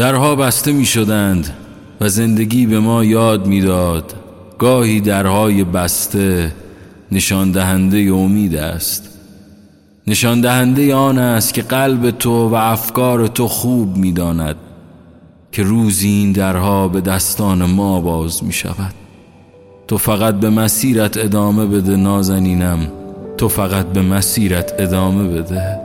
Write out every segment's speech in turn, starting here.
درها بسته می شدند و زندگی به ما یاد می‌داد. گاهی درهای بسته نشان دهنده امید است. نشان دهنده آن است که قلب تو و افکار تو خوب می‌داند که روزی این درها به دستان ما باز می شود تو فقط به مسیرت ادامه بده نازنینم. تو فقط به مسیرت ادامه بده.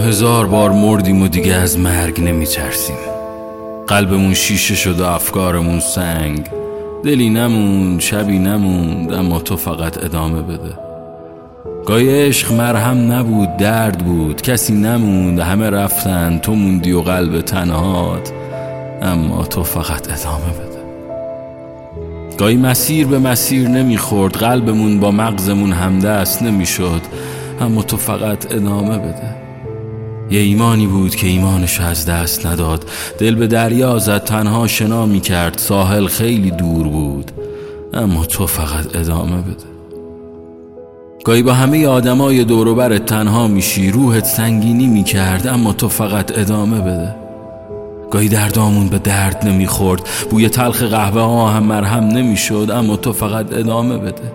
هزار بار مردیم و دیگه از مرگ نمیترسیم. قلبمون شیشه شد و افکارمون سنگ. دلی نموند شبی نموند اما تو فقط ادامه بده. گاهی عشق مرهم نبود درد بود. کسی نموند همه رفتن. تو موندی و قلب تنهات اما تو فقط ادامه بده. گاهی مسیر به مسیر نمی‌خورد. قلبمون با مغزمون همدست نمی‌شد اما تو فقط ادامه بده. یه ایمانی بود که ایمانش از دست نداد. دل به دریا زد تنها شنا می کرد ساحل خیلی دور بود. اما تو فقط ادامه بده. گاهی با همه آدمای دوروبرت تنها میشی. روحت سنگینی می‌کرد اما تو فقط ادامه بده. گاهی دردامون به درد نمی‌خورد. بوی تلخ قهوه ها هم مرهم نمی‌شد اما تو فقط ادامه بده.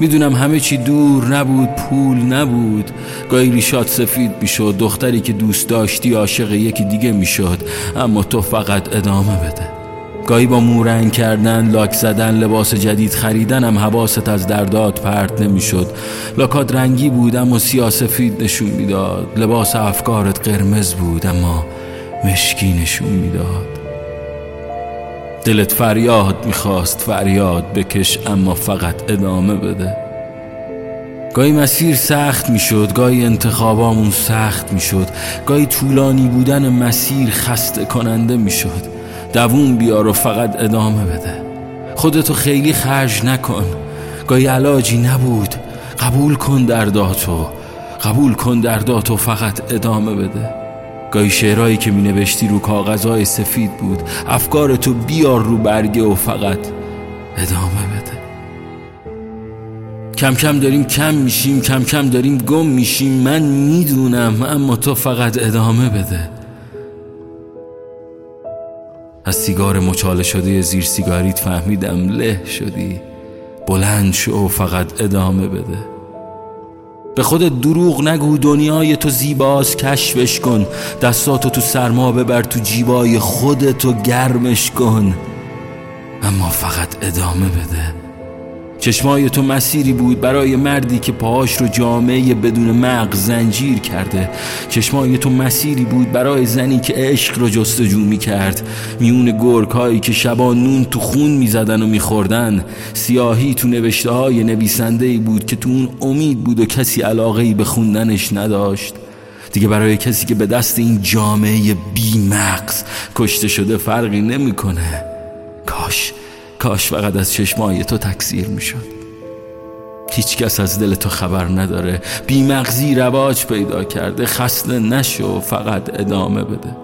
می‌دونم همه چی دور نبود پول نبود. گاهی ریشات سفید می‌شد. دختری که دوست داشتی عاشق یکی دیگه می‌شد. اما تو فقط ادامه بده. گاهی با مورنگ کردن لاک زدن لباس جدید خریدن هم حواست از دردات پرت نمی‌شد. لاکات رنگی بود اما سیاسفید نشون می‌داد. لباس افکارت قرمز بود اما مشکی نشون می‌داد. دلت فریاد می‌خواست فریاد بکش اما فقط ادامه بده. گاهی مسیر سخت می‌شد گاهی انتخابامون سخت می‌شد گاهی طولانی بودن مسیر خسته کننده می‌شد. دوون بیار و فقط ادامه بده. خودتو خیلی خرج نکن. گاهی علاجی نبود. قبول کن درداتو قبول کن درداتو فقط ادامه بده. گاهی شعرهایی که می نوشتی رو کاغذهای سفید بود. افکار تو بیار رو برگه و فقط ادامه بده. کم کم داریم کم میشیم کم کم داریم گم میشیم. من می‌دونم اما تو فقط ادامه بده. از سیگار مچاله شده زیر سیگاریت فهمیدم له شدی. بلند شو و فقط ادامه بده. به خودت دروغ نگو دنیای تو زیباست کشفش کن. دستاتو تو سرما ببر تو جیبای خودتو گرمش کن. اما فقط ادامه بده. چشمای تو مسیری بود برای مردی که پاهاش رو جامعه بدون مغز زنجیر کرده. چشمای تو مسیری بود برای زنی که عشق رو جستجو می کرد میون گرگ هایی که شبا نون تو خون می زدن و می خوردن سیاهی تو نوشته های نویسنده بود که تو اون امید بود و کسی علاقه ای به خوندنش نداشت. دیگه برای کسی که به دست این جامعه بی مغز کشته شده فرقی نمی‌کنه. کاش فقط از چشمای تو تکثیر می‌شد. هیچ کس از دل تو خبر نداره. بیمغزی رواج پیدا کرده. خسته نشو فقط ادامه بده.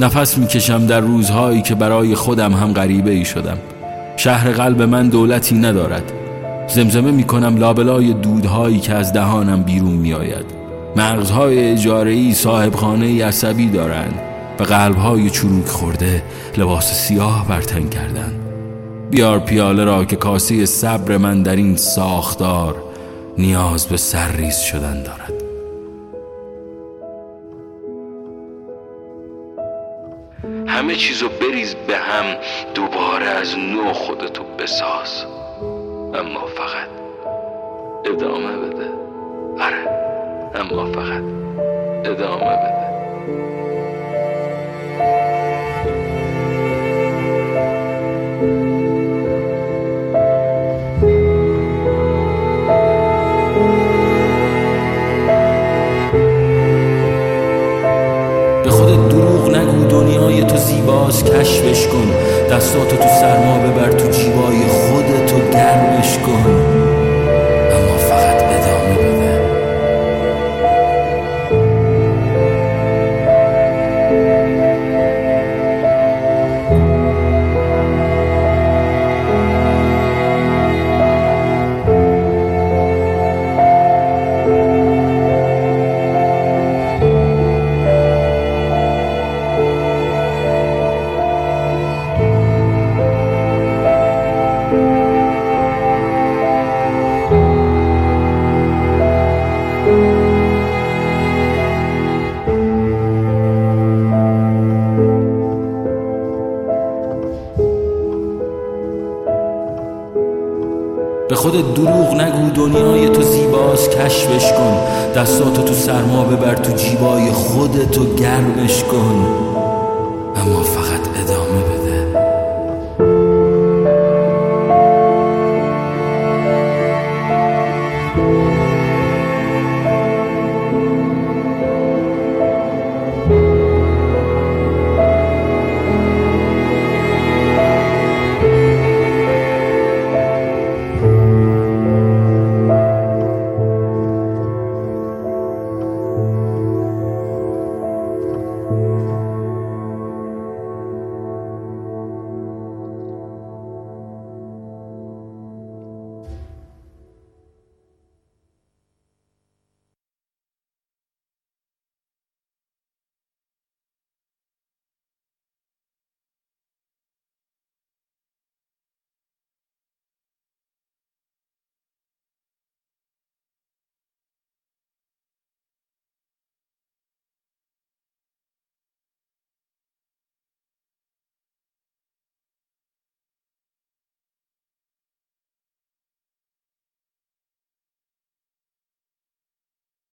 نفس می‌کشم در روزهایی که برای خودم هم غریبه ای شدم. شهر قلب من دولتی ندارد. زمزمه می‌کنم لابلای دودهایی که از دهانم بیرون میآید. مغزهای صاحب خانه عصبی دارند. و قلبهای چروک خورده لباس سیاه برتن کردن بیار پیاله را که کاسه صبر من در این ساختار نیاز به سرریز شدن دارد. همه چیزو بریز به هم دوباره از نو خودتو بساز. اما فقط ادامه بده. آره اما فقط ادامه بده. دنیای تو زیباست کشفش کن. دستاتو تو سرما ببر تو جیبای خودتو گرمش کن. به خودت دروغ نگو دنیای تو زیباست کشفش کن. دستاتو تو سرما ببر تو جیبای خودتو گرمش کن.